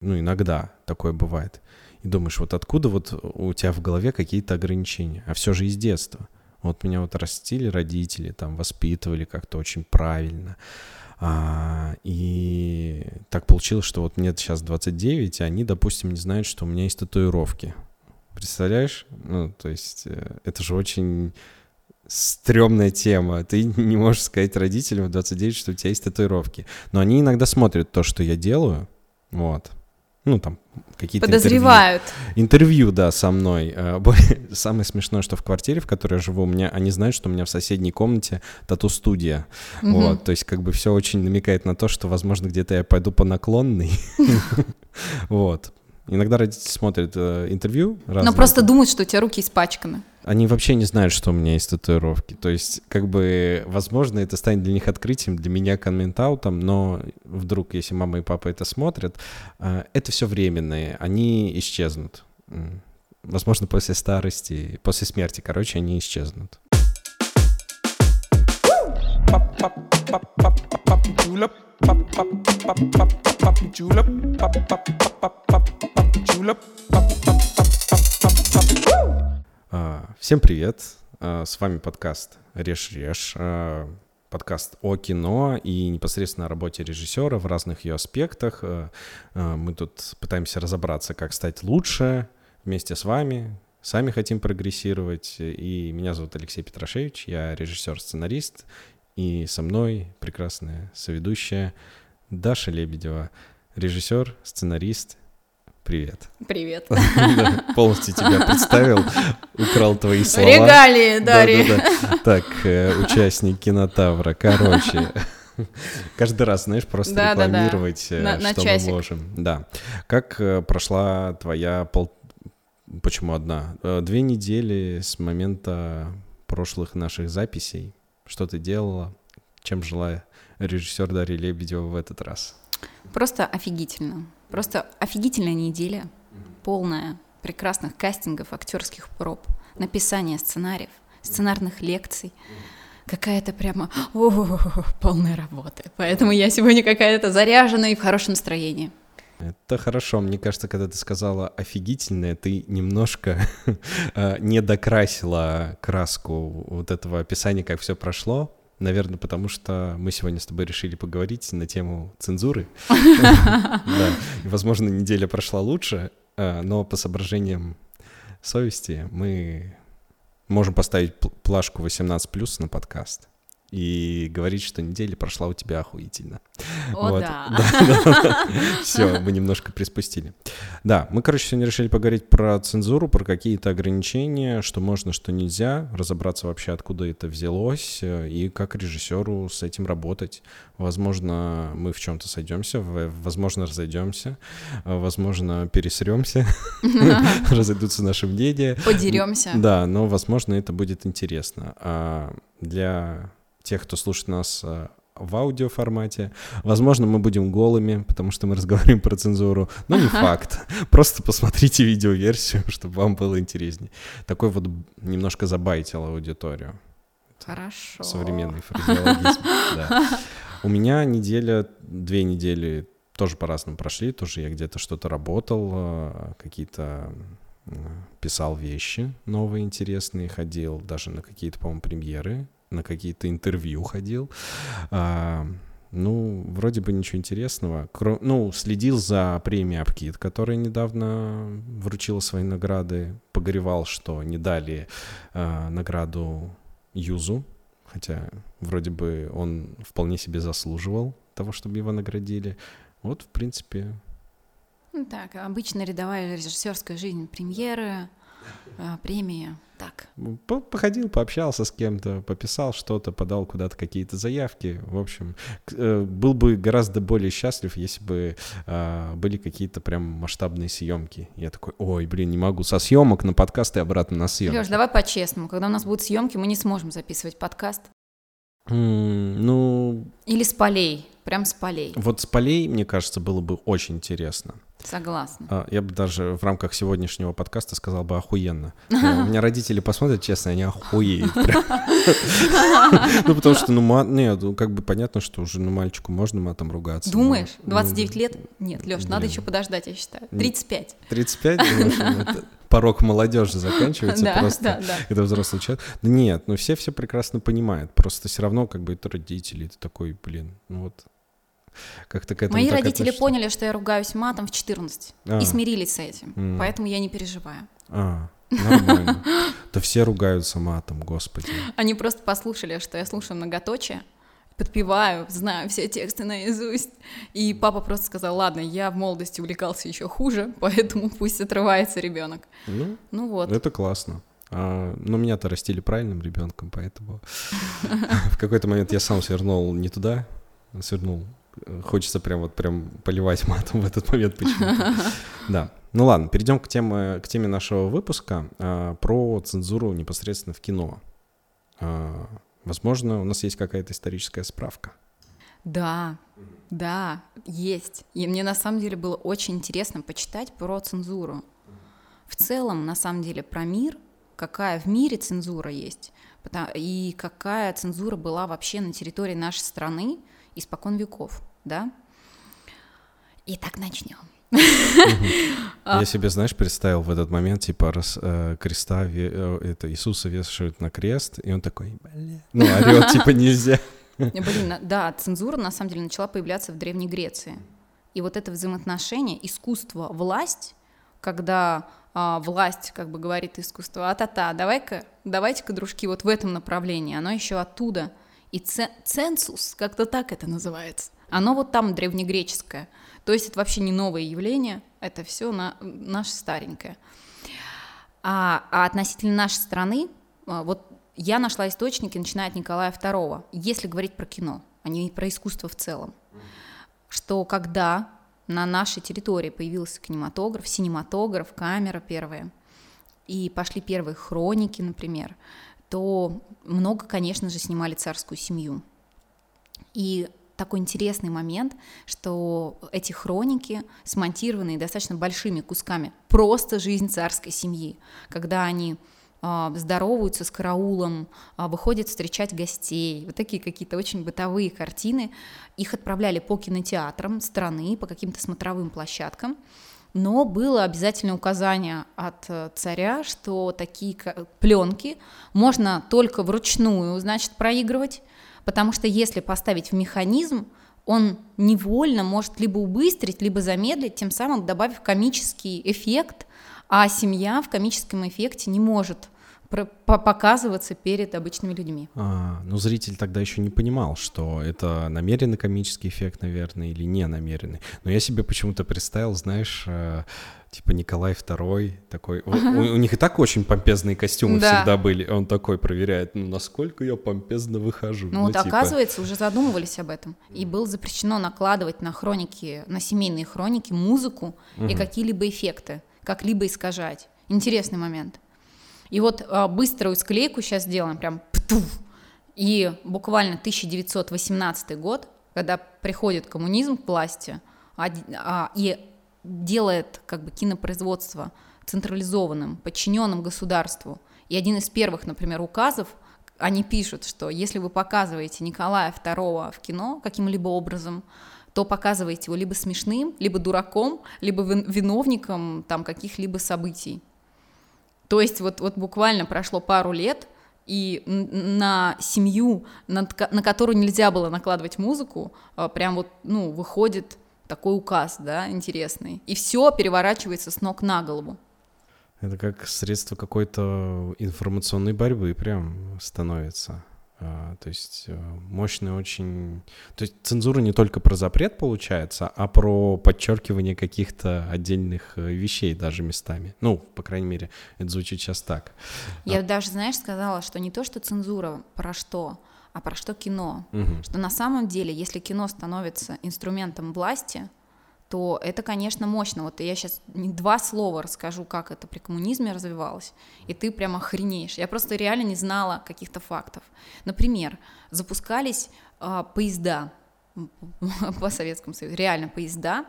Ну, иногда такое бывает. И думаешь, вот откуда вот у тебя в голове какие-то ограничения? А все же из детства. Вот меня вот растили родители, там воспитывали как-то очень правильно. А, и так получилось, что вот мне сейчас 29, и они, допустим, не знают, что у меня есть татуировки. Представляешь? Ну, то есть э, это же очень стрёмная тема. Ты не можешь сказать родителям в 29, что у тебя есть татуировки. Но они иногда смотрят то, что я делаю. Вот ну, там, какие-то Подозревают. Интервью. интервью, да, со мной. Э, самое смешное, что в квартире, в которой я живу, у меня, они знают, что у меня в соседней комнате тату-студия. Угу. Вот, то есть как бы все очень намекает на то, что, возможно, где-то я пойду по наклонной. Вот. Иногда родители смотрят э, интервью. Но просто думают, что у тебя руки испачканы. Они вообще не знают, что у меня есть татуировки. То есть, как бы, возможно, это станет для них открытием, для меня коммент-аутом, но вдруг, если мама и папа это смотрят, э, это все временные, они исчезнут. Возможно, после старости, после смерти, короче, они исчезнут. Всем привет! А, с вами подкаст «Режь-режь», а, подкаст о кино и непосредственно о работе режиссера в разных ее аспектах. А, мы тут пытаемся разобраться, как стать лучше вместе с вами, сами хотим прогрессировать. И меня зовут Алексей Петрашевич, я режиссер-сценарист, и со мной прекрасная соведущая Даша Лебедева, режиссер, сценарист Привет. Привет. полностью тебя представил, украл твои слова. Регалии, Дарья. Да, да. Так, э, участник кинотавра. Короче, каждый раз, знаешь, просто да, рекламировать, да, да. Э, на, что на мы можем. Да. Как э, прошла твоя пол... Почему одна? Две недели с момента прошлых наших записей. Что ты делала? Чем жила режиссер Дарья Лебедева в этот раз? Просто офигительно. Просто офигительная неделя, полная прекрасных кастингов, актерских проб, написания сценариев, сценарных лекций. Какая-то прямо о, полная работа. Поэтому я сегодня какая-то заряженная и в хорошем настроении. Это хорошо. Мне кажется, когда ты сказала офигительное, ты немножко э, не докрасила краску вот этого описания, как все прошло. Наверное, потому что мы сегодня с тобой решили поговорить на тему цензуры. Возможно, неделя прошла лучше, а, но по соображениям совести мы можем поставить плашку 18+, на подкаст и говорить, что неделя прошла у тебя охуительно. О, вот. да. Все, мы немножко приспустили. Да, мы, короче, сегодня решили поговорить про цензуру, про какие-то ограничения, что можно, что нельзя, разобраться вообще, откуда это взялось, э, и как режиссеру с этим работать. Возможно, мы в чем-то сойдемся, возможно, разойдемся, э, возможно, пересремся, разойдутся наши мнения. Подеремся. Да, но, возможно, это будет интересно. А для тех, кто слушает нас э, в аудиоформате. Возможно, мы будем голыми, потому что мы разговариваем про цензуру, но не факт. Просто посмотрите видеоверсию, чтобы вам было интереснее. Такой вот немножко забайтил аудиторию. Хорошо. Современный фразеологизм, да. У меня неделя, две недели тоже по-разному прошли, тоже я где-то что-то работал, э, какие-то писал вещи новые, интересные, ходил даже на какие-то, по-моему, премьеры на какие-то интервью ходил. А, ну, вроде бы ничего интересного. Кро... Ну, следил за премией Апкит, которая недавно вручила свои награды. Погоревал, что не дали а, награду Юзу, хотя вроде бы он вполне себе заслуживал того, чтобы его наградили. Вот, в принципе... Ну так, обычно рядовая режиссерская жизнь, премьеры, премии так. Походил, пообщался с кем-то, пописал что-то, подал куда-то какие-то заявки. В общем, э, был бы гораздо более счастлив, если бы а, были какие-то прям масштабные съемки. Я такой, ой, блин, не могу со съемок на подкаст и обратно на съемки. Леш, давай по-честному. Когда у нас будут съемки, мы не сможем записывать подкаст. Mm, ну... Или с полей, прям с полей. Вот с полей, мне кажется, было бы очень интересно. Согласна. А, Я бы даже в рамках сегодняшнего подкаста сказал бы охуенно. Э, У меня родители посмотрят, честно, они охуеют. Ну, потому что, ну, нет, ну, как бы понятно, что уже, ну, мальчику можно матом ругаться. Думаешь? ну, 29 лет? Нет, Леш, надо еще подождать, я считаю. Не- 35. 35, думаешь, ну, это порог молодежи заканчивается Да, просто. да, да. Это взрослый человек. Да нет, ну все все прекрасно понимают. Просто все равно как бы это родители. Это такой, блин, ну вот как-то к этому Мои родители относишься. поняли, что я ругаюсь матом в 14 А. и смирились с этим. М. Поэтому я не переживаю. А, нормально. Да все ругаются матом, господи. Они просто послушали, что я слушаю многоточие, подпеваю, знаю все тексты наизусть. И папа просто сказал, ладно, я в молодости увлекался еще хуже, поэтому пусть отрывается ребенок. Ну, Ну вот. это классно. А, но меня-то растили правильным ребенком, поэтому в какой-то момент я сам свернул не туда, свернул. Хочется прям вот прям поливать матом в этот момент почему-то. Да. Ну ладно, перейдем к теме, к теме нашего выпуска а, про цензуру непосредственно в кино. А, возможно, у нас есть какая-то историческая справка. Да, да, есть. И мне на самом деле было очень интересно почитать про цензуру. В целом, на самом деле, про мир, какая в мире цензура есть, и какая цензура была вообще на территории нашей страны испокон веков, да? Итак, начнем. А. Я себе, знаешь, представил в этот момент, типа, раз э, креста, э, это Иисуса вешают на крест, и он такой, бля, ну, орет, типа, нельзя. Блин, да, цензура на самом деле начала появляться в Древней Греции. И вот это взаимоотношение, искусство, власть, когда а, власть как бы говорит искусству, а-та-та, давай-ка, давайте-ка, дружки, вот в этом направлении, оно еще оттуда. И це- ценсус, как-то так это называется, оно вот там древнегреческое. То есть это вообще не новое явление, это все на, наше старенькое. А, а относительно нашей страны, а, вот я нашла источники, начиная от Николая II, если говорить про кино, а не про искусство в целом, что когда на нашей территории появился кинематограф, синематограф, камера первая, и пошли первые хроники, например, то много, конечно же, снимали царскую семью. И такой интересный момент, что эти хроники, смонтированные достаточно большими кусками, просто жизнь царской семьи, когда они а, здороваются с караулом, а, выходят встречать гостей, вот такие какие-то очень бытовые картины. Их отправляли по кинотеатрам страны, по каким-то смотровым площадкам. Но было обязательное указание от э, царя, что такие пленки можно только вручную, значит, проигрывать, потому что если поставить в механизм, он невольно может либо убыстрить, либо замедлить, тем самым добавив комический эффект, а семья в комическом эффекте не может показываться перед обычными людьми. А, ну, зритель тогда еще не понимал, что это намеренный комический эффект, наверное, или не намеренный. Но я себе почему-то представил, знаешь, э, типа Николай II такой. У, у- у них и так очень помпезные костюмы Да. всегда были. Он такой проверяет, ну, насколько я помпезно выхожу. Ну, вот типа, оказывается, уже задумывались об этом. И было запрещено накладывать на хроники, на семейные хроники музыку и какие-либо эффекты, как-либо искажать. Интересный момент. И вот а, быструю склейку сейчас сделаем, прям птуф. И буквально 1918 год, когда приходит коммунизм к власти оди- а, и делает как бы кинопроизводство централизованным, подчиненным государству. И один из первых, например, указов, они пишут, что если вы показываете Николая II в кино каким-либо образом, то показываете его либо смешным, либо дураком, либо вин- виновником там каких-либо событий. То есть вот, вот буквально прошло пару лет, и на семью, ко- на которую нельзя было накладывать музыку, а, прям вот, ну, выходит такой указ, да, интересный. И все переворачивается с ног на голову. Это как средство какой-то информационной борьбы прям становится. А, то есть э, мощный очень... То есть цензура не только про запрет получается, а про подчеркивание каких-то отдельных э, вещей даже местами. Ну, по крайней мере, это звучит сейчас так. Я даже, знаешь, сказала, что не то, что цензура про что, а про что кино. Мгм. Что на самом деле, если кино становится инструментом власти, то это, конечно, мощно. Вот я сейчас два слова расскажу, как это при коммунизме развивалось, и ты прям охренеешь. Я просто реально не знала каких-то фактов. Например, запускались а, поезда по Советскому Союзу, реально поезда,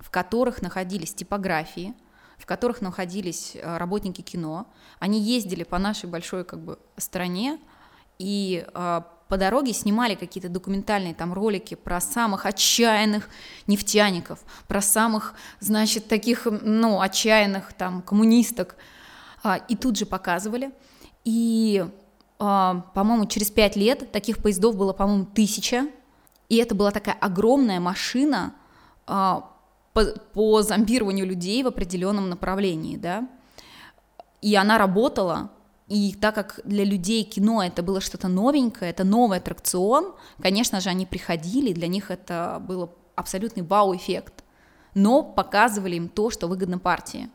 в которых находились типографии, в которых находились э, работники кино. Они ездили по нашей большой как бы стране и э, по дороге снимали какие-то документальные там ролики про самых отчаянных нефтяников, про самых, значит, таких, ну, отчаянных там коммунисток, а, и тут же показывали. И, а, по-моему, через пять лет таких поездов было, по-моему, тысяча, и это была такая огромная машина а, по, по зомбированию людей в определенном направлении, да, и она работала и так как для людей кино это было что-то новенькое, это новый аттракцион, конечно же, они приходили, для них это было абсолютный вау-эффект, но показывали им то, что выгодно партии.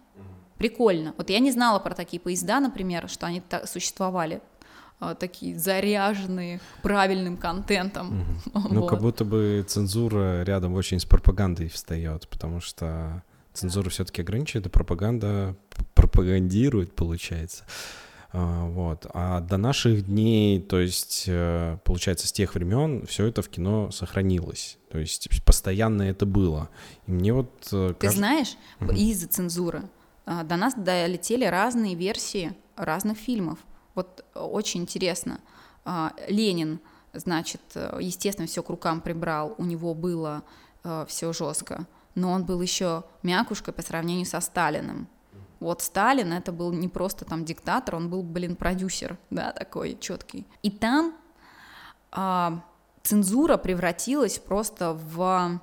Прикольно. Вот я не знала про такие поезда, например, что они так существовали а, такие заряженные правильным контентом. Mm-hmm. Ну, как будто бы цензура рядом очень с пропагандой встает, потому что цензура все-таки ограничивает, а пропаганда пропагандирует, получается. А, вот. А до наших дней, то есть, э, получается, с тех времен все это в кино сохранилось. То есть постоянно это было. И мне вот... Э, Ты кажется... знаешь, угу. из-за цензуры а, до нас долетели разные версии разных фильмов. Вот очень интересно. А, Ленин, значит, естественно, все к рукам прибрал, у него было э, все жестко, но он был еще мякушка по сравнению со Сталиным. Вот Сталин это был не просто там диктатор, он был, блин, продюсер, да, такой четкий. И там а, цензура превратилась просто в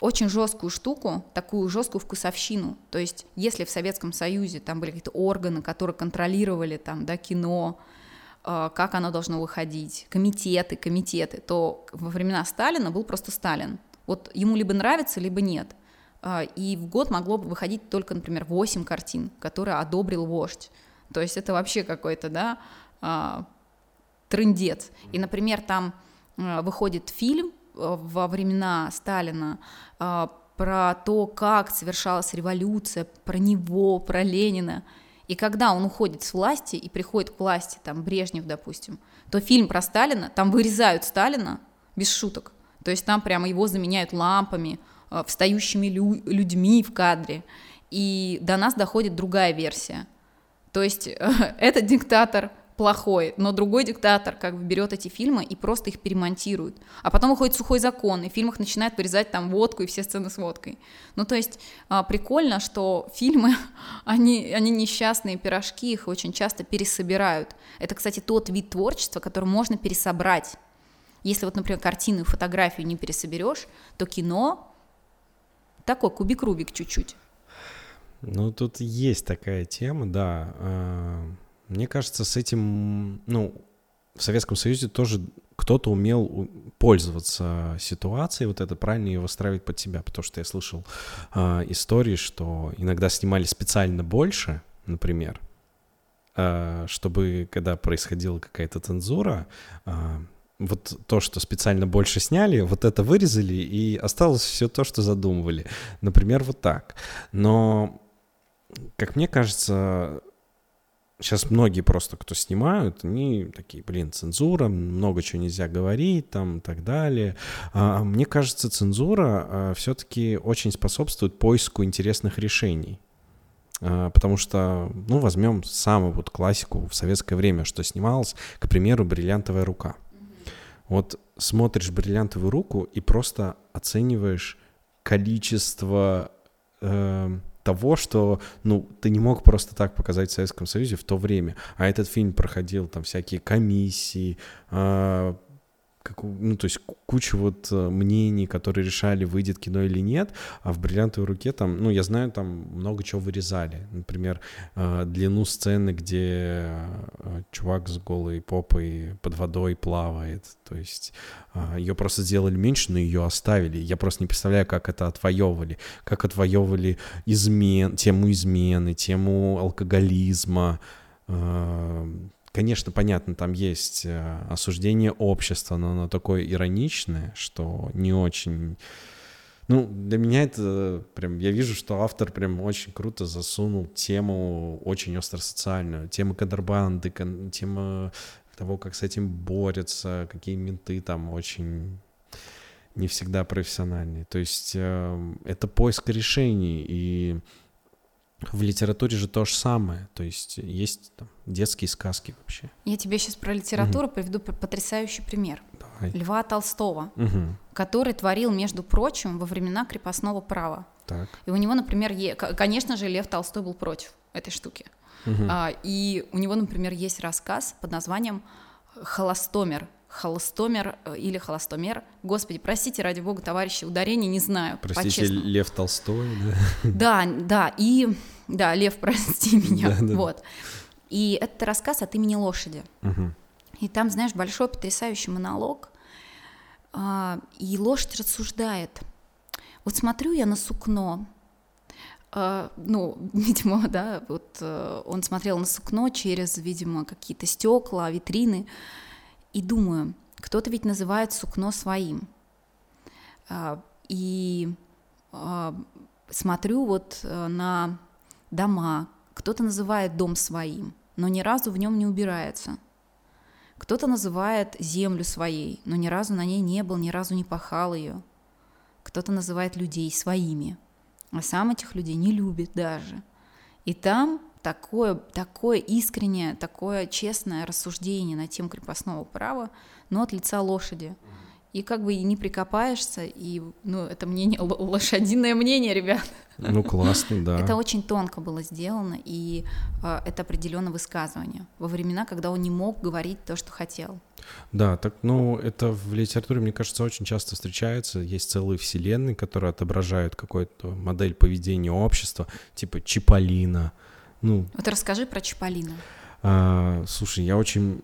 очень жесткую штуку, такую жесткую вкусовщину. То есть, если в Советском Союзе там были какие-то органы, которые контролировали там, да, кино, а, как оно должно выходить, комитеты, комитеты, то во времена Сталина был просто Сталин. Вот ему либо нравится, либо нет. А, и в год могло бы выходить только, например, 8 картин, которые одобрил вождь. То есть это вообще какой-то, да, а, трындец. И, например, там а, выходит фильм во времена Сталина про то, как совершалась революция, про него, про Ленина. И когда он уходит с власти и приходит к власти, там, Брежнев, допустим, то фильм про Сталина, там вырезают Сталина без шуток. То есть там прямо его заменяют лампами, встающими лю- людьми в кадре. И до нас доходит другая версия. То есть этот диктатор плохой, но другой диктатор как бы берет эти фильмы и просто их перемонтирует. А потом выходит сухой закон, и в фильмах начинает вырезать там водку и все сцены с водкой. Ну, то есть а, прикольно, что фильмы, они, они несчастные пирожки, их очень часто пересобирают. Это, кстати, тот вид творчества, который можно пересобрать. Если вот, например, картину и фотографию не пересоберешь, то кино такой кубик-рубик чуть-чуть. Ну, тут есть такая тема, да. А, мне кажется, с этим, ну, в Советском Союзе тоже кто-то умел пользоваться ситуацией, вот это правильно ее выстраивать под себя, потому что я слышал э, истории, что иногда снимали специально больше, например, э, чтобы когда происходила какая-то цензура, вот то, что специально больше сняли, вот это вырезали, и осталось все то, что задумывали. Например, вот так. Но, как мне кажется, сейчас многие просто, кто снимают, они такие, блин, цензура, много чего нельзя говорить, там, и так далее. А, мне кажется, цензура а, все-таки очень способствует поиску интересных решений. А, потому что, ну, возьмем самую вот классику в советское время, что снималось, к примеру, «Бриллиантовая рука». Вот смотришь бриллиантовую руку и просто оцениваешь количество э, того, что, ну, ты не мог просто так показать в Советском Союзе в то время. А этот фильм проходил там всякие комиссии, э, как, ну, то есть куча вот э, мнений, которые решали, выйдет кино или нет, а в «Бриллиантовой руке» там, ну, я знаю, там много чего вырезали. Например, э, длину сцены, где э, чувак с голой попой под водой плавает. То есть ее просто сделали меньше, но ее оставили. Я просто не представляю, как это отвоевывали. Как отвоевывали измен, тему измены, тему алкоголизма, Конечно, понятно, там есть э, осуждение общества, но оно такое ироничное, что не очень... Ну, для меня это прям... Я вижу, что автор прям очень круто засунул тему очень остро-социальную. Тему контрабанды, тема того, как с этим борются, какие менты там очень не всегда профессиональный. То есть э, это поиск решений, и в литературе же то же самое. То есть есть там, детские сказки вообще. Я тебе сейчас про литературу угу. приведу потрясающий пример. Давай. Льва Толстого, угу. который творил, между прочим, во времена крепостного права. Так. И у него, например, е... конечно же, Лев Толстой был против этой штуки. Угу. А, и у него, например, есть рассказ под названием «Холостомер», холостомер э, или холостомер. Господи, простите, ради бога, товарищи, ударение не знаю. Простите, Лев Толстой, да? Да, да, и... Да, Лев, прости меня, да, да. вот. И это рассказ от имени лошади. Угу. И там, знаешь, большой потрясающий монолог, а, и лошадь рассуждает. Вот смотрю я на сукно, а, ну, видимо, да, вот э, он смотрел на сукно через, видимо, какие-то стекла, витрины, и думаю, кто-то ведь называет сукно своим. А, и а, смотрю вот э, на дома, кто-то называет дом своим, но ни разу в нем не убирается. Кто-то называет землю своей, но ни разу на ней не был, ни разу не пахал ее. Кто-то называет людей своими, а сам этих людей не любит даже. И там такое, такое искреннее, такое честное рассуждение на тему крепостного права, но от лица лошади. И как бы и не прикопаешься, и, ну, это мнение, лошадиное мнение, ребят. Ну, классно, да. Это очень тонко было сделано, и э, это определенное высказывание во времена, когда он не мог говорить то, что хотел. Да, так, ну, это в литературе, мне кажется, очень часто встречается. Есть целые вселенные, которые отображают какую-то модель поведения общества, типа Чиполлино, ну, вот расскажи про Чиполлино. А, слушай, я очень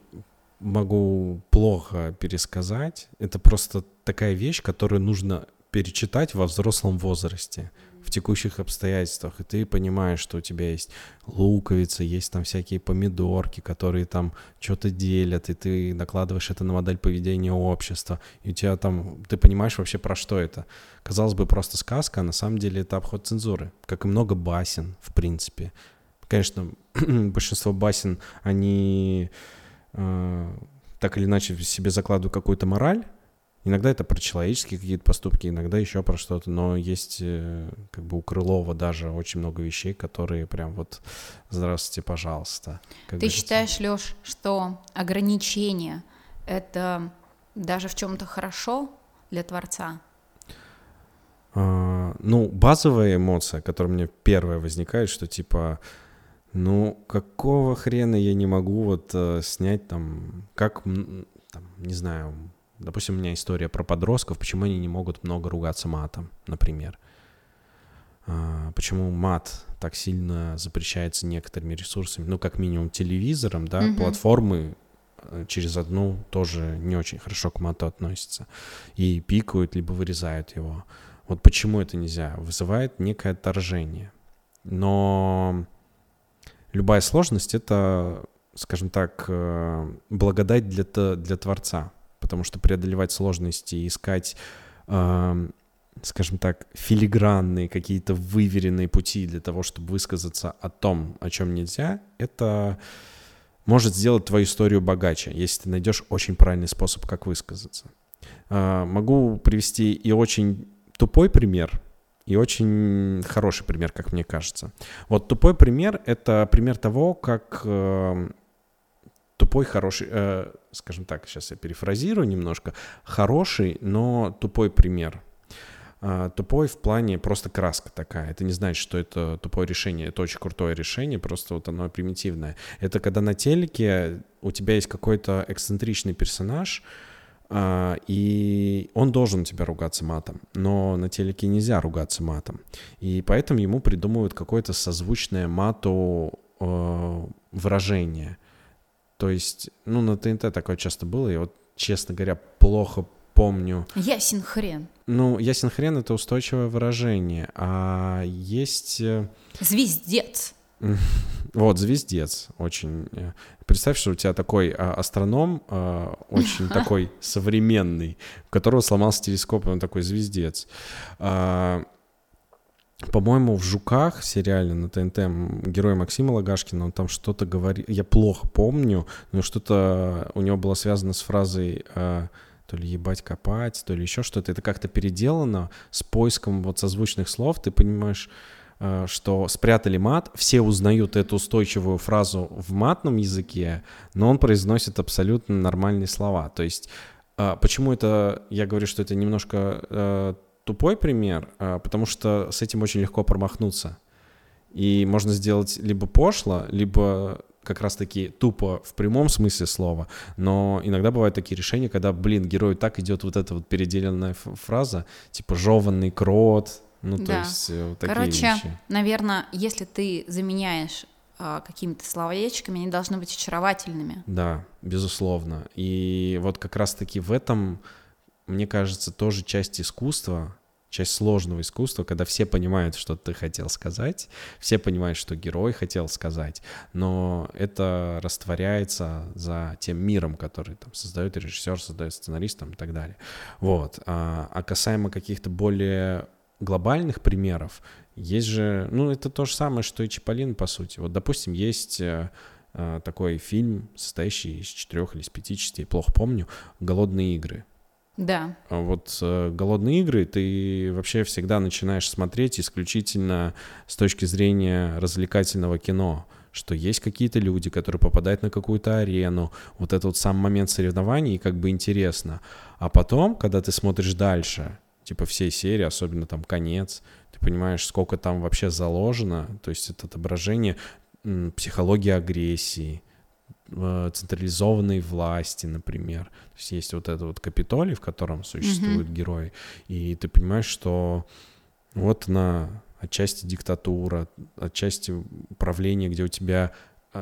могу плохо пересказать. Это просто такая вещь, которую нужно перечитать во взрослом возрасте, в текущих обстоятельствах, и ты понимаешь, что у тебя есть луковица, есть там всякие помидорки, которые там что-то делят, и ты накладываешь это на модель поведения общества, и у тебя там, ты понимаешь вообще про что это. Казалось бы, просто сказка, а на самом деле это обход цензуры, как и много басен, в принципе. Конечно, большинство басен, они э, так или иначе в себе закладывают какую-то мораль. Иногда это про человеческие какие-то поступки, иногда еще про что-то. Но есть э, как бы у Крылова даже очень много вещей, которые прям вот «здравствуйте, пожалуйста». Ты говорится. считаешь, Лёш, что ограничение — это даже в чем-то хорошо для Творца? А, ну, базовая эмоция, которая мне первая возникает, что типа ну, какого хрена я не могу вот э, снять там, как, там, не знаю, допустим, у меня история про подростков, почему они не могут много ругаться матом, например. А, почему мат так сильно запрещается некоторыми ресурсами, ну, как минимум телевизором, да, mm-hmm. платформы э, через одну тоже не очень хорошо к мату относятся и пикают, либо вырезают его. Вот почему это нельзя? Вызывает некое отторжение. Но любая сложность — это, скажем так, э, благодать для, для Творца, потому что преодолевать сложности, искать, эм, скажем так, филигранные какие-то выверенные пути для того, чтобы высказаться о том, о чем нельзя, это может сделать твою историю богаче, если ты найдешь очень правильный способ, как высказаться. Э, могу привести и очень тупой пример, и очень хороший пример, как мне кажется. Вот тупой пример — это пример того, как э, тупой, хороший, э, скажем так, сейчас я перефразирую немножко, хороший, но тупой пример. Uh, тупой в плане просто краска такая. Это не значит, что это тупое решение. Это очень крутое решение, просто вот оно примитивное. Это когда на телеке у тебя есть какой-то эксцентричный персонаж, а, и он должен тебя ругаться матом, но на телеке нельзя ругаться матом. И поэтому ему придумывают какое-то созвучное мату э, выражение. То есть, ну, на ТНТ такое часто было, и вот, честно говоря, плохо помню. Ясен хрен. Ну, ясен хрен — это устойчивое выражение, а есть... Э, Звездец. Вот, звездец очень. Представь, что у тебя такой а, астроном, а, очень такой современный, у которого сломался телескоп, и он такой звездец. А, по-моему, в «Жуках» сериале на ТНТ герой Максима Лагашкина, он там что-то говорил, я плохо помню, но что-то у него было связано с фразой то ли ебать копать, то ли еще что-то. Это как-то переделано с поиском вот созвучных слов. Ты понимаешь, что спрятали мат, все узнают эту устойчивую фразу в матном языке, но он произносит абсолютно нормальные слова. То есть э, почему это, я говорю, что это немножко э, тупой пример, потому что с этим очень легко промахнуться. И можно сделать либо пошло, либо как раз-таки тупо в прямом смысле слова, но иногда бывают такие решения, когда, блин, герою так идет вот эта вот переделенная фраза, типа «жеванный крот», ну, то да. есть э, вот такие Короче, вещи. наверное, если ты заменяешь э, какими-то словечками, они должны быть очаровательными. Да, безусловно. И вот как раз-таки в этом, мне кажется, тоже часть искусства, часть сложного искусства, когда все понимают, что ты хотел сказать, все понимают, что герой хотел сказать, но это растворяется за тем миром, который там создает режиссер, создает сценарист там, и так далее. Вот. А, а касаемо каких-то более глобальных примеров, есть же, ну, это то же самое, что и Чиполлин, по сути. Вот, допустим, есть э, э, такой фильм, состоящий из четырех или из пяти частей, плохо помню, «Голодные игры». Да. А вот э, голодные игры ты вообще всегда начинаешь смотреть исключительно с точки зрения развлекательного кино что есть какие-то люди, которые попадают на какую-то арену, вот этот вот сам момент соревнований, как бы интересно. А потом, когда ты смотришь дальше, типа всей серии, особенно там конец, ты понимаешь, сколько там вообще заложено, то есть это отображение психологии агрессии, Э, централизованной власти, например. То есть есть вот этот вот Капитолий, в котором существуют mm-hmm. герои, и ты понимаешь, что вот на отчасти диктатура, отчасти управление, где у тебя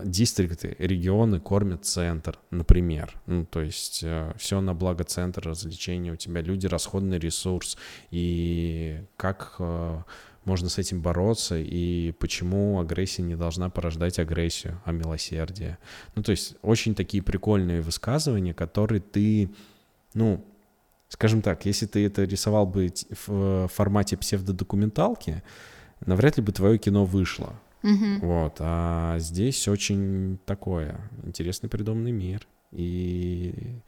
дистрикты, регионы кормят центр, например. Ну, то есть э, все на благо центра развлечения, у тебя люди, расходный ресурс, и как э, можно с этим бороться, и почему агрессия не должна порождать агрессию, а милосердие. Ну, то есть очень такие прикольные высказывания, которые ты, ну, скажем так, если ты это рисовал бы в формате псевдодокументалки, навряд ли бы твое кино вышло. Mm-hmm. Вот, а здесь очень такое интересный придуманный мир. И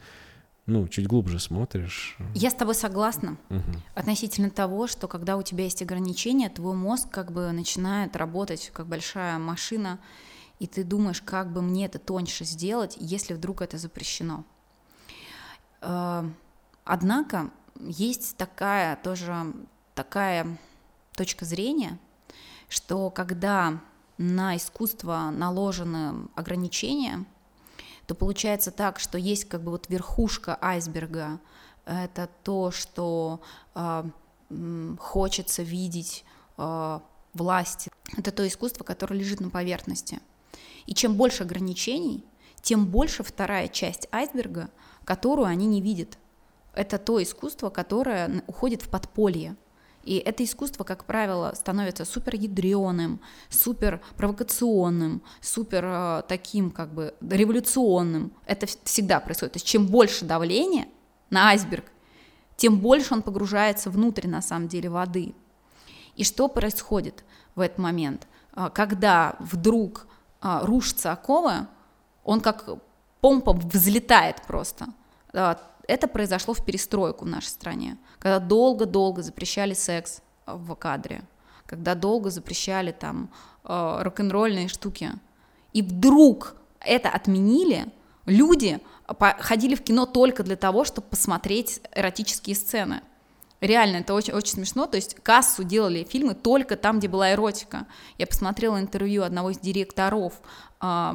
ну, чуть глубже смотришь. Я с тобой согласна угу. относительно того, что когда у тебя есть ограничения, твой мозг как бы начинает работать как большая машина, и ты думаешь, как бы мне это тоньше сделать, если вдруг это запрещено. Э, однако есть такая тоже такая точка зрения, что когда на искусство наложены ограничения, то получается так, что есть как бы вот верхушка айсберга, это то, что э, хочется видеть э, власти, это то искусство, которое лежит на поверхности. И чем больше ограничений, тем больше вторая часть айсберга, которую они не видят. Это то искусство, которое уходит в подполье. И это искусство, как правило, становится супер ядреным, супер провокационным, супер э, таким как бы революционным. Это всегда происходит. То есть чем больше давления на айсберг, тем больше он погружается внутрь, на самом деле, воды. И что происходит в этот момент? А, когда вдруг а, рушится окова, он как помпа взлетает просто а, это произошло в перестройку в нашей стране, когда долго-долго запрещали секс в кадре, когда долго запрещали там э, рок-н-ролльные штуки. И вдруг это отменили, люди ходили в кино только для того, чтобы посмотреть эротические сцены. Реально, это очень, очень смешно. То есть кассу делали фильмы только там, где была эротика. Я посмотрела интервью одного из директоров э,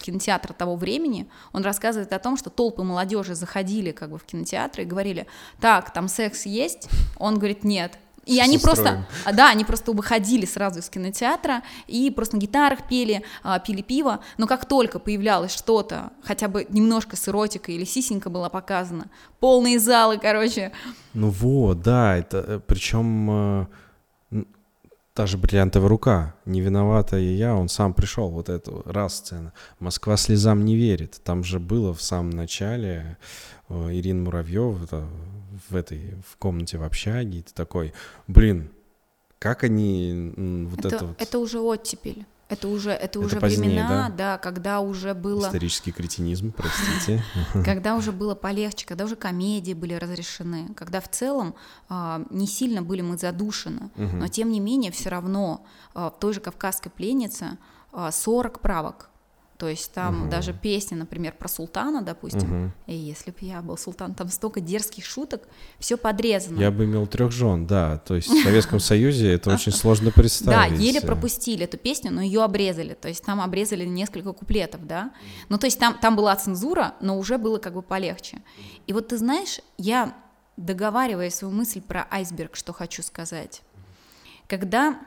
кинотеатра того времени. Он рассказывает о том, что толпы молодежи заходили как бы в кинотеатры и говорили, так, там секс есть? Он говорит, нет. И они устроим. просто, а, да, они просто выходили сразу из кинотеатра и просто на гитарах пели, а, пили пиво, но как только появлялось что-то, хотя бы немножко с эротикой или сисенька была показана, полные залы, короче. Ну вот, да, это э, причем э, та же бриллиантовая рука, не виновата и я, он сам пришел, вот эту раз сцена. Москва слезам не верит. Там же было в самом начале э, Ирина Муравьева в этой в комнате в общаге, и ты такой, блин, как они вот это, это вот... Это уже оттепель. Это уже, это, Это уже позднее, времена, да? да, когда уже было, Исторический кретинизм, простите. когда уже было полегче, когда уже комедии были разрешены, когда в целом а, не сильно были мы задушены, но тем не менее все равно а, в той же «Кавказской пленнице» а, 40 правок. То есть там Мгм. даже песня, например, про султана, допустим, Мгм. и если бы я был султан, там столько дерзких шуток, все подрезано. Я бы имел трех жен, да. То есть в Советском Союзе это очень сложно Да, представить. еле пропустили эту песню, но ее обрезали. То есть там обрезали несколько куплетов, да. Ну, то есть там, там была цензура, но уже было как бы полегче. И вот ты знаешь, я договаривая свою мысль про айсберг, что хочу сказать. Когда,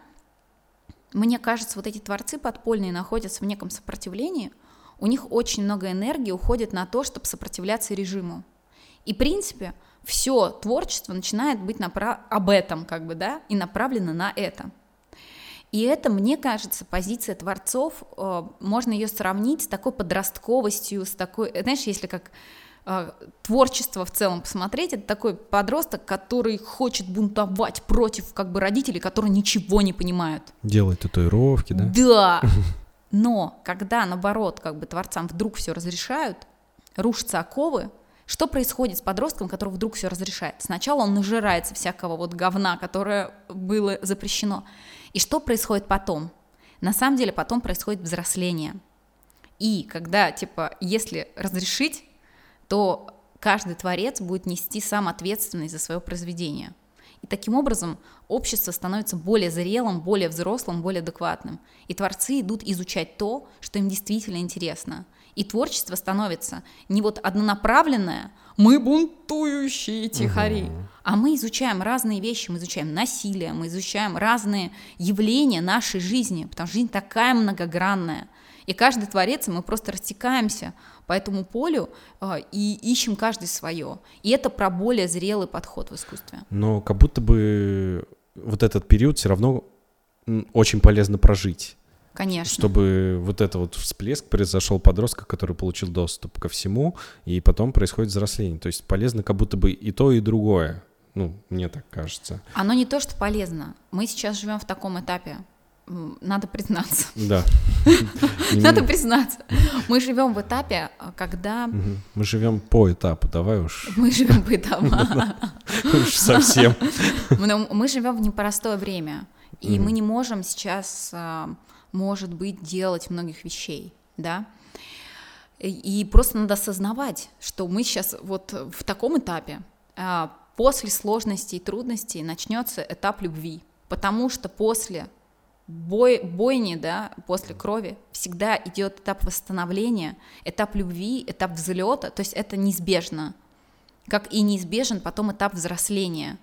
мне кажется, вот эти творцы подпольные находятся в неком сопротивлении, у них очень много энергии уходит на то, чтобы сопротивляться режиму. И, в принципе, все творчество начинает быть напра- об этом, как бы, да, и направлено на это. И это, мне кажется, позиция творцов, э, можно ее сравнить с такой подростковостью, с такой, э, знаешь, если как творчество в целом посмотреть, это такой подросток, который хочет бунтовать против как бы родителей, которые ничего не понимают. Делать татуировки, да? Да. Но когда, наоборот, как бы творцам вдруг все разрешают, рушатся оковы, что происходит с подростком, который вдруг все разрешает? Сначала он нажирается всякого вот говна, которое было запрещено. И что происходит потом? На самом деле потом происходит взросление. И когда, типа, если разрешить, то каждый творец будет нести сам ответственность за свое произведение. И таким образом общество становится более зрелым, более взрослым, более адекватным. И творцы идут изучать то, что им действительно интересно. И творчество становится не вот однонаправленное, мы бунтующие тихари, а мы изучаем разные вещи, мы изучаем насилие, мы изучаем разные явления нашей жизни, потому что жизнь такая многогранная. И каждый творец, мы просто растекаемся по этому полю э, и ищем каждый свое. И это про более зрелый подход в искусстве. Но как будто бы вот этот период все равно очень полезно прожить. Конечно. Чтобы вот это вот всплеск произошел подростка, который получил доступ ко всему, и потом происходит взросление. То есть полезно как будто бы и то, и другое. Ну, мне так кажется. Оно не то, что полезно. Мы сейчас живем в таком этапе. Надо признаться. Да. Надо признаться. Мы живем в этапе, а, когда. Мы живем по этапу, давай уж, мы живем в этапе. уж совсем. Мы, живем в непростое время, и мы не можем сейчас, а, может быть, делать многих вещей, да. И, и просто надо осознавать, что мы сейчас вот в таком этапе. а, После сложностей и трудностей начнется этап любви, потому что после бой, бойни, да, после крови всегда идет этап восстановления, этап любви, этап взлета, то есть это неизбежно, как и неизбежен потом этап взросления,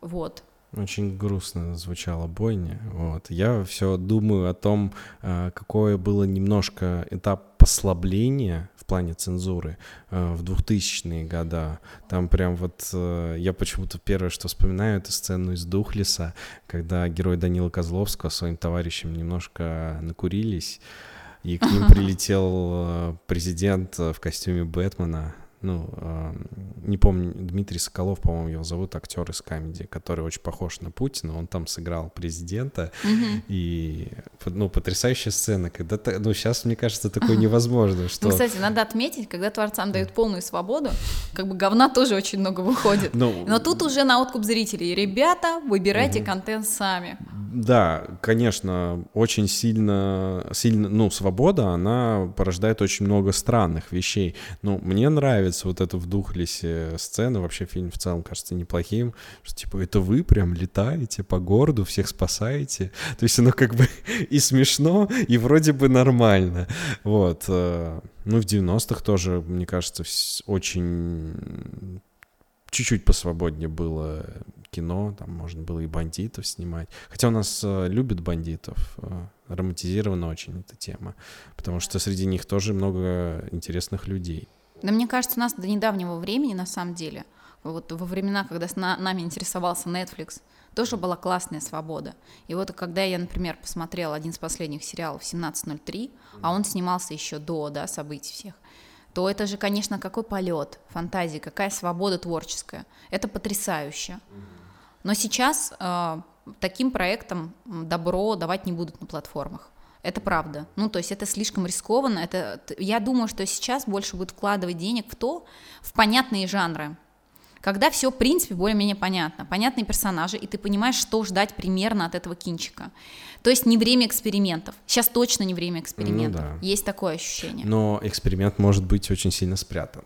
вот. Очень грустно звучала бойня. Вот. Я все думаю о том, э, какое было немножко этап послабления в плане цензуры э, в 2000-е года. Там прям вот э, я почему-то первое, что вспоминаю, это сцену из Духлеса, когда герой Данила Козловского своим товарищем немножко накурились, и к ним прилетел э, президент в костюме Бэтмена. Ну, э, не помню, Дмитрий Соколов, по-моему, его зовут, актер из комедии, который очень похож на Путина. Он там сыграл президента. Мгм. И, ну, потрясающая сцена. Когда ну, сейчас, мне кажется, такое невозможно, что... Ну, кстати, надо отметить, когда творцам дают полную свободу, как бы говна тоже очень много выходит. Ну, Но тут уже на откуп зрителей. Ребята, выбирайте контент сами. Да, конечно, очень сильно, сильно, ну, свобода, она порождает очень много странных вещей. Ну, мне нравится вот эта в Духлесе сцена, вообще фильм в целом кажется неплохим, что, типа, это вы прям летаете по городу, всех спасаете. То есть оно как бы и смешно, и вроде бы нормально. Вот. э, Ну, в 90-х тоже, мне кажется, очень чуть-чуть посвободнее было кино, там можно было и бандитов снимать. Хотя у нас э, любят бандитов, э, романтизирована очень эта тема, потому что среди них тоже много интересных людей. Да мне кажется, у нас до недавнего времени, на самом деле, вот во времена, когда с на- нами интересовался Netflix, тоже была классная свобода. И вот когда я, например, посмотрела один из последних сериалов «1703», а он снимался еще до да, событий всех, то это же, конечно, какой полет фантазии, какая свобода творческая. Это потрясающе. Но сейчас э, таким проектам добро давать не будут на платформах. Это правда. Ну, то есть это слишком рискованно. Это, я думаю, что сейчас больше будет вкладывать денег в то, в понятные жанры. Когда все, в принципе, более-менее понятно. Понятные персонажи, и ты понимаешь, что ждать примерно от этого кинчика. То есть не время экспериментов. Сейчас точно не время экспериментов. Ну, да. Есть такое ощущение. Но эксперимент может быть очень сильно спрятан.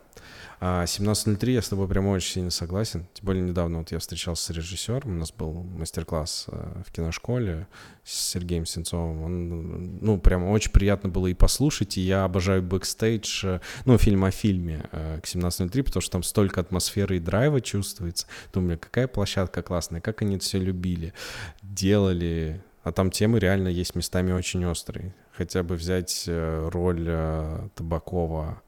17.03 а, я с тобой прямо очень сильно согласен. Тем более недавно вот я встречался с режиссером, у нас был мастер-класс э, в киношколе с Сергеем Сенцовым. Он, ну, прямо очень приятно было и послушать, и я обожаю бэкстейдж, э, ну, фильм о фильме э, к 17.03, потому что там столько атмосферы и драйва чувствуется. Думаю, какая площадка классная, как они это все любили, делали, а там темы реально есть местами очень острые. Хотя бы взять роль Табакова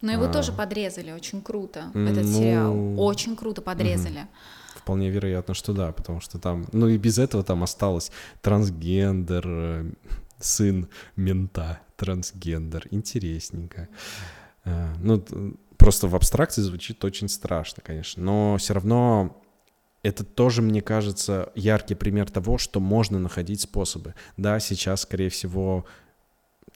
но его а... тоже подрезали очень круто, этот ну... сериал. Очень круто подрезали. Угу. Вполне вероятно, что да, потому что там, ну и без этого там осталось трансгендер, э, сын мента, трансгендер, интересненько. А, ну, просто в абстракции звучит очень страшно, конечно, но все равно это тоже, мне кажется, яркий пример того, что можно находить способы. Да, сейчас, скорее всего,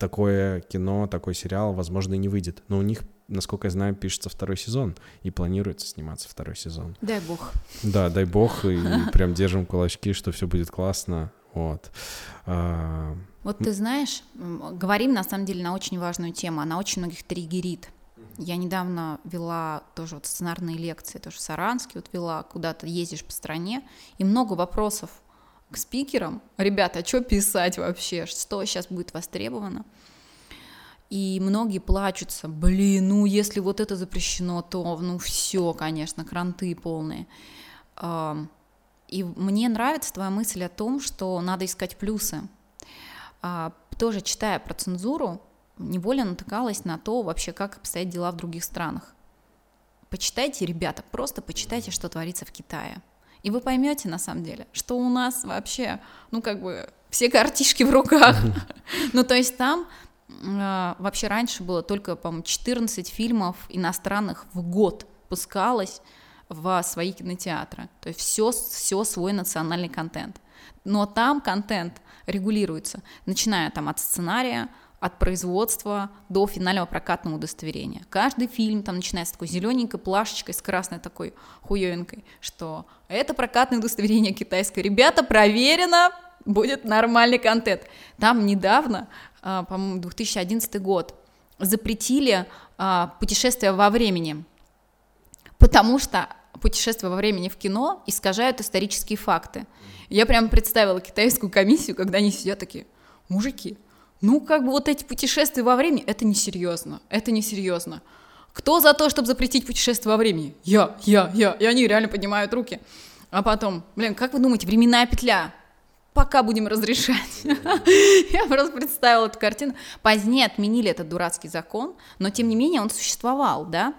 такое кино, такой сериал, возможно, и не выйдет. Но у них, насколько я знаю, пишется второй сезон и планируется сниматься второй сезон. Дай бог. Да, дай бог, и прям держим кулачки, что все будет классно. Вот. А... Вот ты знаешь, говорим на самом деле на очень важную тему, она очень многих триггерит. Я недавно вела тоже вот сценарные лекции, тоже в Саранске вот вела, куда-то ездишь по стране, и много вопросов к спикерам, ребята, а что писать вообще, что сейчас будет востребовано? И многие плачутся, блин, ну если вот это запрещено, то ну все, конечно, кранты полные. И мне нравится твоя мысль о том, что надо искать плюсы. А, тоже читая про цензуру, невольно натыкалась на то вообще, как обстоят дела в других странах. Почитайте, ребята, просто почитайте, что творится в Китае. И вы поймете на самом деле, что у нас вообще, ну как бы все картишки в руках. Ну то есть там а, вообще раньше было только, по-моему, 14 фильмов иностранных в год пускалось в свои кинотеатры. То есть все, все свой национальный контент. Но там контент регулируется, начиная там от сценария, от производства до финального прокатного удостоверения. Каждый фильм там начинается такой зелененькой плашечкой, с красной такой хуевенькой, что это прокатное удостоверение китайское. Ребята, проверено, будет нормальный контент. Там недавно, а, по-моему, 2011 год, запретили а, путешествия во времени, потому что путешествия во времени в кино искажают исторические факты. Я прям представила китайскую комиссию, когда они сидят такие, мужики, ну, как бы вот эти путешествия во времени, это несерьезно, это несерьезно. Кто за то, чтобы запретить путешествие во времени? Я, я, я. И они реально поднимают руки. А потом, блин, как вы думаете, временная петля? Пока будем разрешать. Я просто представила эту картину. Позднее отменили этот дурацкий закон, но тем не менее он существовал, да?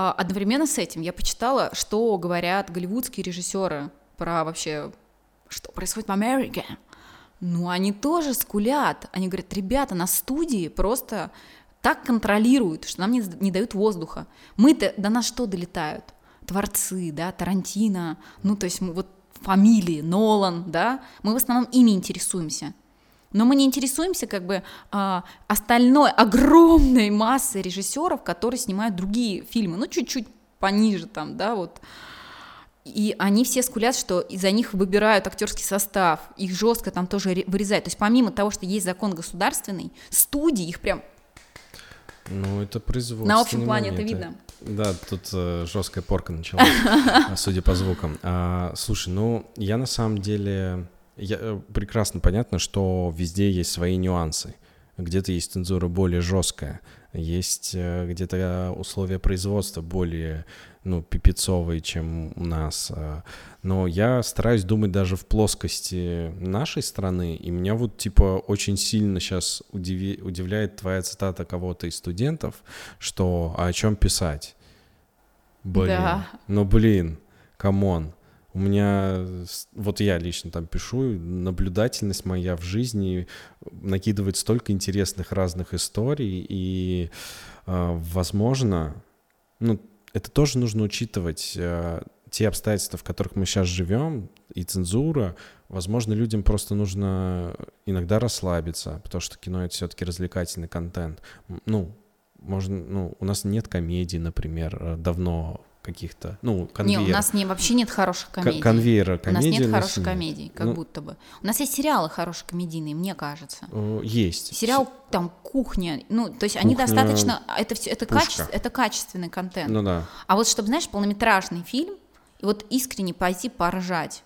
А, одновременно с этим я почитала, что говорят голливудские режиссеры про вообще, что происходит в Америке. Ну, они тоже скулят. Они говорят, ребята, на студии просто так контролируют, что нам не, не дают воздуха. Мы-то до нас что долетают? Творцы, да, Тарантино, ну, то есть мы вот фамилии, Нолан, да, мы в основном ими интересуемся. Но мы не интересуемся как бы а, остальной огромной массой режиссеров, которые снимают другие фильмы, ну чуть-чуть пониже там, да, вот и они все скулят, что из-за них выбирают актерский состав, их жестко там тоже вырезают. То есть помимо того, что есть закон государственный, студии их прям... Ну, это производство. На общем плане это видно. Да, тут э, жесткая порка началась, судя по звукам. А, слушай, ну, я на самом деле... Я, э, прекрасно понятно, что везде есть свои нюансы. Где-то есть цензура более жесткая, есть э, где-то условия производства более ну, пипецовые, чем у нас. Но я стараюсь думать даже в плоскости нашей страны, и меня вот, типа, очень сильно сейчас удиви... удивляет твоя цитата кого-то из студентов, что «а о чем писать?» Блин, да. ну, блин, come on. У меня, вот я лично там пишу, наблюдательность моя в жизни накидывает столько интересных разных историй, и, э, возможно, ну, это тоже нужно учитывать. Э, те обстоятельства, в которых мы сейчас живем, и цензура, возможно, людям просто нужно иногда расслабиться, потому что кино это все-таки развлекательный контент. Ну, можно, ну, у нас нет комедий, например, э, давно каких-то, ну, конвейер. Не, у нас не, вообще нет хороших комедий. Конвейера комедий. У нас нет хороших нет. комедий, как ну, будто бы. У нас есть сериалы хорошие комедийные, мне кажется. Есть. Сериал там «Кухня», ну, то есть Кухня, они достаточно, это все, это, каче, это качественный контент. Ну да. А вот чтобы, знаешь, полнометражный фильм, и вот искренне пойти поржать,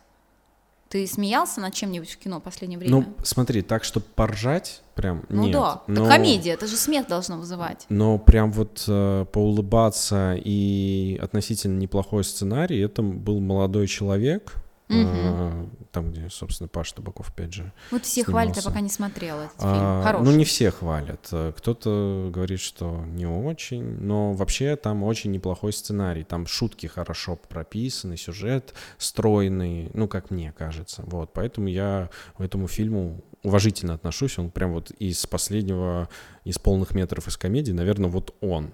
ты смеялся над чем-нибудь в кино в последнее время? Ну, смотри, так, чтобы поржать, прям ну нет. да, но... комедия, это же смех должно вызывать. Но прям вот э, поулыбаться и относительно неплохой сценарий, это был молодой человек, Угу. Там, где, собственно, Паш Табаков, опять же. Вот все снимался. хвалят, я пока не смотрела этот фильм. А, Хороший. Ну, не все хвалят. Кто-то говорит, что не очень, но вообще там очень неплохой сценарий. Там шутки хорошо прописаны, сюжет стройный, ну, как мне кажется. Вот, поэтому я к этому фильму уважительно отношусь. Он прям вот из последнего, из полных метров из комедии, наверное, вот он.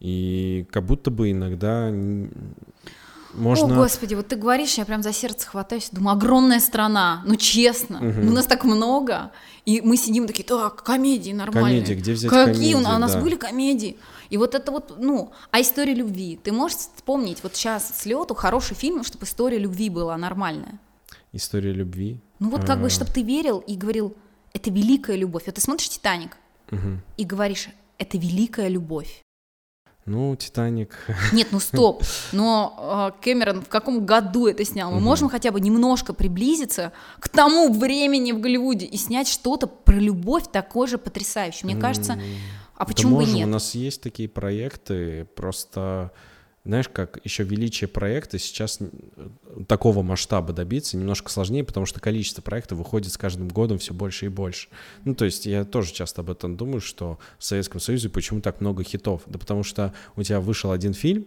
И как будто бы иногда можно... О, Господи, вот ты говоришь, я прям за сердце хватаюсь, думаю, огромная страна, ну честно, угу. у нас так много, и мы сидим такие, так, комедии нормальные. Комедии, где взять Какие комедии, у нас да. были комедии? И вот это вот, ну, а история любви, ты можешь вспомнить вот сейчас с лету хороший фильм, чтобы история любви была нормальная? История любви? Ну вот как бы, а. чтобы ты верил и говорил, это великая любовь. Вот ты смотришь «Титаник» угу. и говоришь, это великая любовь. Ну, Титаник. Нет, ну стоп. Но э, Кэмерон в каком году это снял? Мы угу. можем хотя бы немножко приблизиться к тому времени в Голливуде и снять что-то про любовь такое же потрясающее. Мне кажется, а почему да бы нет? У нас есть такие проекты, просто знаешь, как еще величие проекта сейчас такого масштаба добиться немножко сложнее, потому что количество проектов выходит с каждым годом все больше и больше. Ну, то есть я тоже часто об этом думаю, что в Советском Союзе почему так много хитов? Да потому что у тебя вышел один фильм,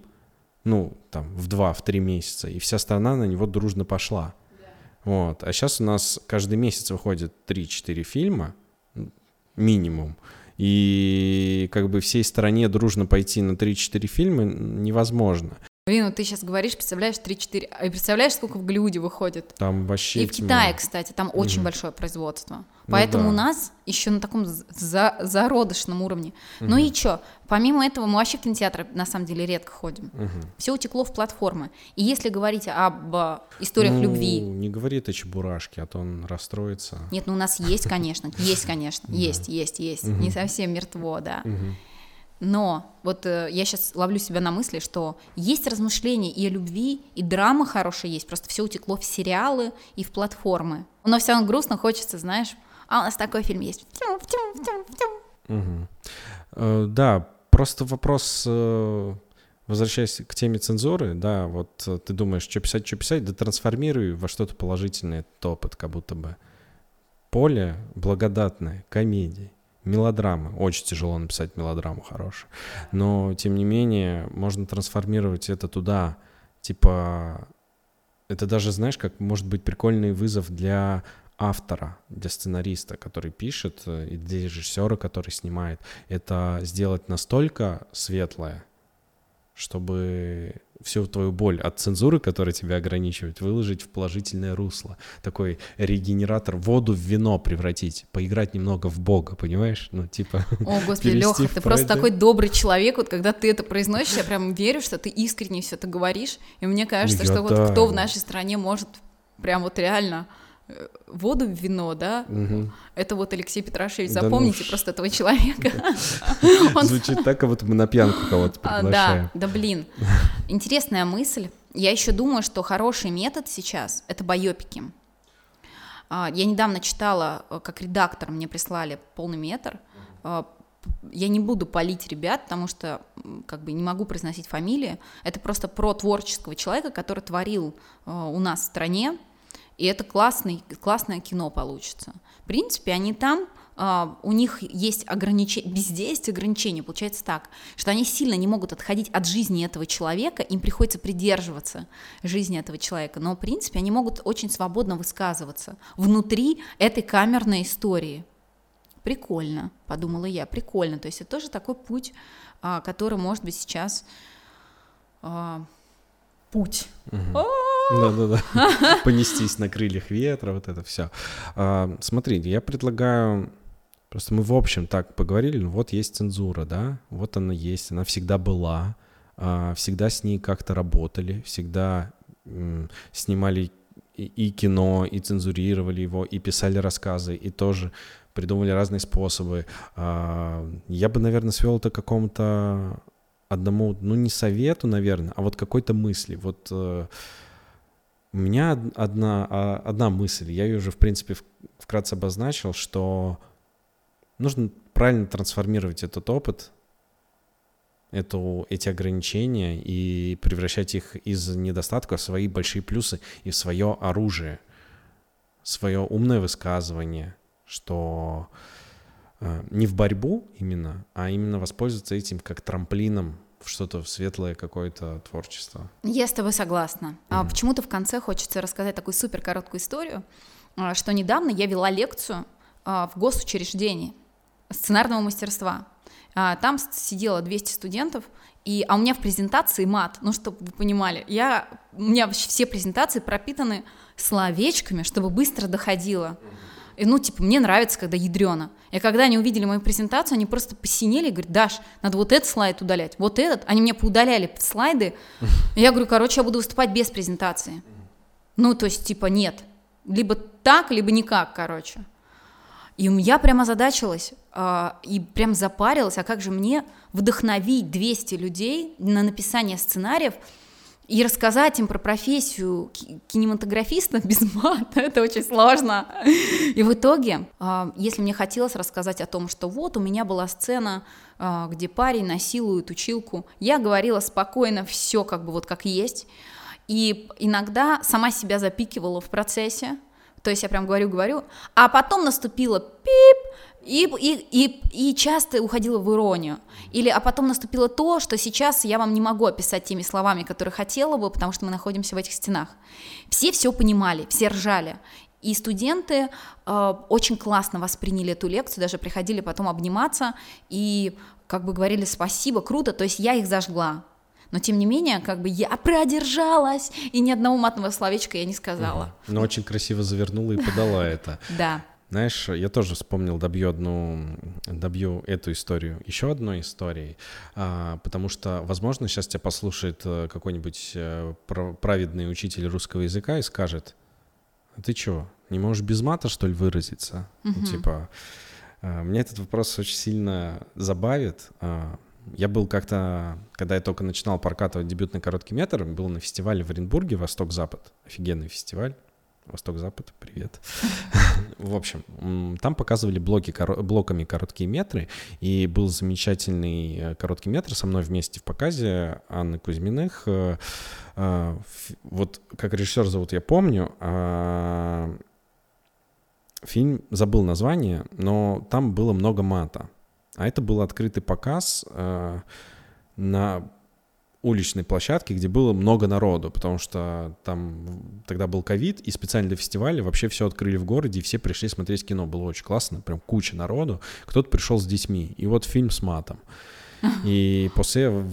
ну, там, в два, в три месяца, и вся страна на него дружно пошла. Вот. А сейчас у нас каждый месяц выходит 3-4 фильма, минимум, и как бы всей стране дружно пойти на 3-4 фильма невозможно. Блин, ну ты сейчас говоришь, представляешь, 3-4... А представляешь, сколько в Голливуде выходит? Там вообще И в Китае, кстати, там очень угу. большое производство. Ну, Поэтому да. у нас еще на таком за зародышном уровне. Угу. Ну и что? Помимо этого, мы вообще в кинотеатры на самом деле редко ходим. Угу. Все утекло в платформы. И если говорить об э, историях ну, любви... не говори это чебурашки, а то он расстроится. Нет, ну у нас есть, конечно, есть, конечно, есть, есть, есть. Не совсем мертво, да. Но вот э, я сейчас ловлю себя на мысли, что есть размышления и о любви, и драма хорошая есть, просто все утекло в сериалы и в платформы. Но все равно грустно, хочется, знаешь, а у нас такой фильм есть. Э, да, просто вопрос, э, возвращаясь к теме цензуры, да, вот э, ты думаешь, что писать, что писать, да трансформируй во что-то положительное этот опыт, как будто бы. Поле благодатное, комедии мелодрамы. Очень тяжело написать мелодраму хорошую. Но, тем не менее, можно трансформировать это туда. Типа, это даже, знаешь, как может быть прикольный вызов для автора, для сценариста, который пишет, э, и для режиссера, который снимает. Это сделать настолько светлое, чтобы всю твою боль от цензуры, которая тебя ограничивает, выложить в положительное русло. Такой регенератор, воду в вино превратить, поиграть немного в Бога, понимаешь? Ну, типа... О, господи, Леха, ты просто такой добрый человек, вот когда ты это произносишь, я прям верю, что ты искренне все это говоришь, и мне кажется, я что да. вот кто в нашей стране может прям вот реально воду в вино, да, угу. это вот Алексей Петрашевич, запомните да ну, просто этого человека. Звучит так, как будто мы на пьянку кого-то а, приглашаем. Да, да блин. Интересная мысль. Я еще думаю, что хороший метод сейчас — это байопики. А, я недавно читала, э, как редактор мне прислали полный метр. А, я не буду палить ребят, потому что как бы не могу произносить фамилии. Это просто про творческого человека, который творил э, у нас в стране, и это классный, классное кино получится. В принципе, они там, Uh, у них есть ограничения, бездействие ограничения, получается так, что они сильно не могут отходить от жизни этого человека, им приходится придерживаться жизни этого человека, но, в принципе, они могут очень свободно высказываться внутри этой камерной истории. Прикольно, подумала я, прикольно. То есть это тоже такой путь, uh, который, может быть, сейчас uh, путь. Да-да-да. Понестись на крыльях ветра, вот это все. Смотрите, я предлагаю Просто мы в общем так поговорили, ну вот есть цензура, да, вот она есть, она всегда была, а, всегда с ней как-то работали, всегда снимали и кино, и цензурировали его, и писали рассказы, и тоже придумывали разные способы. А, я бы, наверное, свел это к какому-то одному, ну не совету, наверное, а вот какой-то мысли. Вот э, у меня одна, а, одна мысль, я ее уже, в принципе, вкратце обозначил, что нужно правильно трансформировать этот опыт, эту, эти ограничения и превращать их из недостатков в свои большие плюсы и в свое оружие, свое умное высказывание, что э, не в борьбу именно, а именно воспользоваться этим как трамплином что-то в светлое какое-то творчество. Я с тобой согласна. Mm-hmm. А почему-то в конце хочется рассказать такую супер короткую историю, а, что недавно я вела лекцию а, в госучреждении сценарного мастерства. А, там сидело 200 студентов, и, а у меня в презентации мат, ну, чтобы вы понимали, я, у меня все презентации пропитаны словечками, чтобы быстро доходило. И, ну, типа, мне нравится, когда ядрено. И когда они увидели мою презентацию, они просто посинели и говорят, Даш, надо вот этот слайд удалять, вот этот. Они мне поудаляли слайды. И я говорю, короче, я буду выступать без презентации. Ну, то есть, типа, нет. Либо так, либо никак, короче. И я прямо озадачилась э, и прям запарилась, а как же мне вдохновить 200 людей на написание сценариев и рассказать им про профессию кинематографиста без мата, это очень сложно. И в итоге, э, если мне хотелось рассказать о том, что вот у меня была сцена, э, где парень насилует училку, я говорила спокойно все как бы вот как есть, и иногда сама себя запикивала в процессе, то есть я прям говорю-говорю, а потом наступило пип, и, и, и, и часто уходила в иронию. Или, а потом наступило то, что сейчас я вам не могу описать теми словами, которые хотела бы, потому что мы находимся в этих стенах. Все все понимали, все ржали. И студенты э, очень классно восприняли эту лекцию, даже приходили потом обниматься и как бы говорили спасибо, круто, то есть я их зажгла но тем не менее, как бы я продержалась, и ни одного матного словечка я не сказала. Угу. Но очень красиво завернула и подала это. Да. Знаешь, я тоже вспомнил, добью одну, добью эту историю еще одной историей, а, потому что, возможно, сейчас тебя послушает э, какой-нибудь э, праведный учитель русского языка и скажет, а ты что, не можешь без мата, что ли, выразиться? Угу. Ну, типа, а, меня этот вопрос очень сильно забавит, а, я был как-то, когда я только начинал прокатывать дебютный короткий метр, был на фестивале в Оренбурге «Восток-Запад». Офигенный фестиваль. Восток-Запад, привет. В общем, там показывали блоки, блоками короткие метры, и был замечательный э, короткий метр со мной вместе в показе Анны Кузьминых. Э, э, вот как режиссер зовут, я помню. Фильм забыл название, но там было много мата. А это был открытый показ на уличной площадке, где было много народу, потому что там тогда был ковид, и специально для фестиваля вообще все открыли в городе, и все пришли смотреть кино. Было очень классно, прям куча народу. Кто-то пришел с детьми. И вот фильм с матом. И после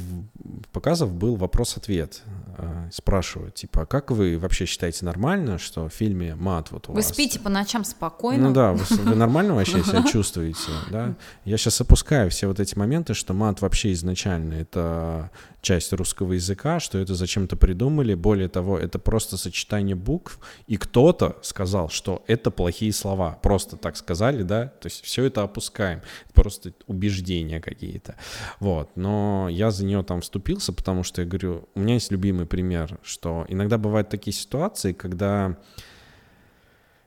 показов был вопрос-ответ. А, спрашивают, типа, «А как вы вообще считаете нормально, что в фильме мат вот у вы вас? Вы спите по ночам спокойно? Ну да, вы, вы нормально вообще себя чувствуете, да? Я сейчас опускаю все вот эти моменты, что мат вообще изначально это часть русского языка, что это зачем-то придумали. Более того, это просто сочетание букв, и кто-то сказал, что это плохие слова. Просто так сказали, да? То есть все это опускаем. Просто убеждения какие-то. Вот. Но я за нее там вступился, потому что я говорю, у меня есть любимый пример, что иногда бывают такие ситуации, когда,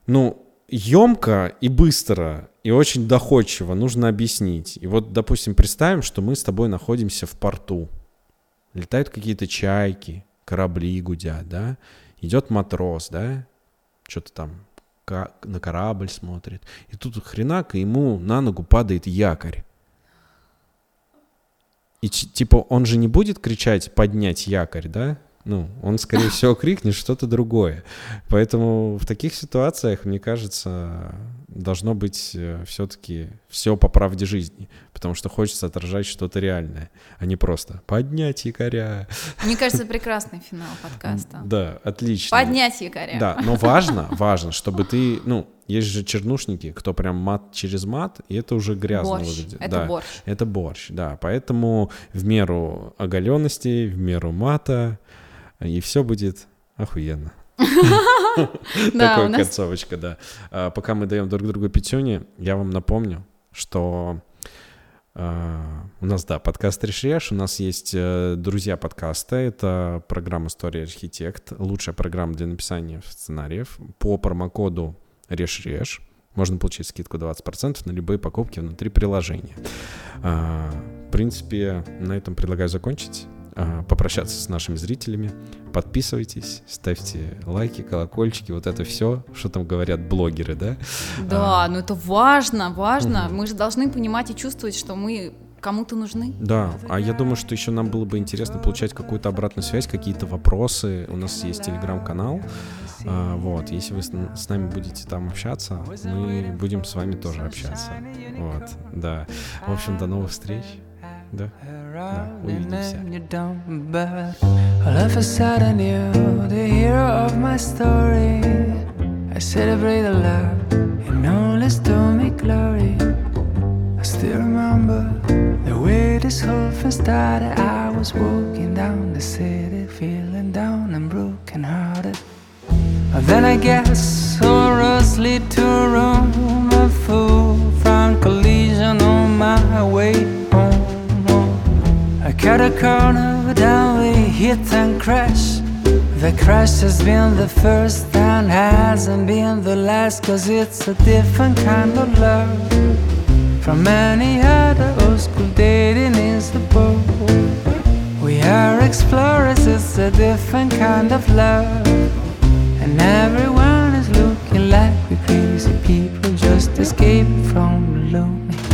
ну, емко и быстро и очень доходчиво нужно объяснить. И вот, допустим, представим, что мы с тобой находимся в порту. Летают какие-то чайки, корабли гудят, да? Идет матрос, да? Что-то там на корабль смотрит. И тут хренака ему на ногу падает якорь. И типа он же не будет кричать «поднять якорь», да? Ну, он, скорее всего, крикнет что-то другое. Поэтому в таких ситуациях, мне кажется, должно быть все-таки все по правде жизни, потому что хочется отражать что-то реальное, а не просто поднять якоря. Мне кажется, прекрасный финал подкаста. Да, отлично. Поднять якоря. Да, но важно, важно, чтобы ты, ну, есть же чернушники, кто прям мат через мат, и это уже грязно борщ. выглядит. Это да, борщ. Это борщ, да. Поэтому в меру оголенности, в меру мата, и все будет охуенно. Такая концовочка, да. А, пока мы даем друг другу пятюни, я вам напомню, что а, у нас, да, подкаст Решреш, у нас есть э, друзья подкаста, это программа «История архитект», лучшая программа для написания сценариев. По промокоду Решреш можно получить скидку 20% на любые покупки внутри приложения. А, в принципе, на этом предлагаю закончить. А, попрощаться с нашими зрителями. Подписывайтесь, ставьте лайки, колокольчики, вот это все, что там говорят блогеры, да? Да, а, ну это важно, важно. Угу. Мы же должны понимать и чувствовать, что мы кому-то нужны. Да, а я думаю, что еще нам было бы интересно получать какую-то обратную связь, какие-то вопросы. У нас есть телеграм-канал. А, вот, если вы с нами будете там общаться, мы будем с вами тоже общаться. Вот, да. В общем, до новых встреч. Да. Да, увидимся. All of a sudden you, the hero of my story I celebrate a love and all is to me glory I still remember the way this whole thing started I was walking down the city feeling down and broken hearted Then I guess all roads lead to Rome A fool from collision on my way I Cut a corner, down we hit and crash. The crash has been the first and hasn't been the last, cause it's a different kind of love. From any other old school dating is the book. We are explorers, it's a different kind of love. And everyone is looking like we crazy people just escaped from the lonely.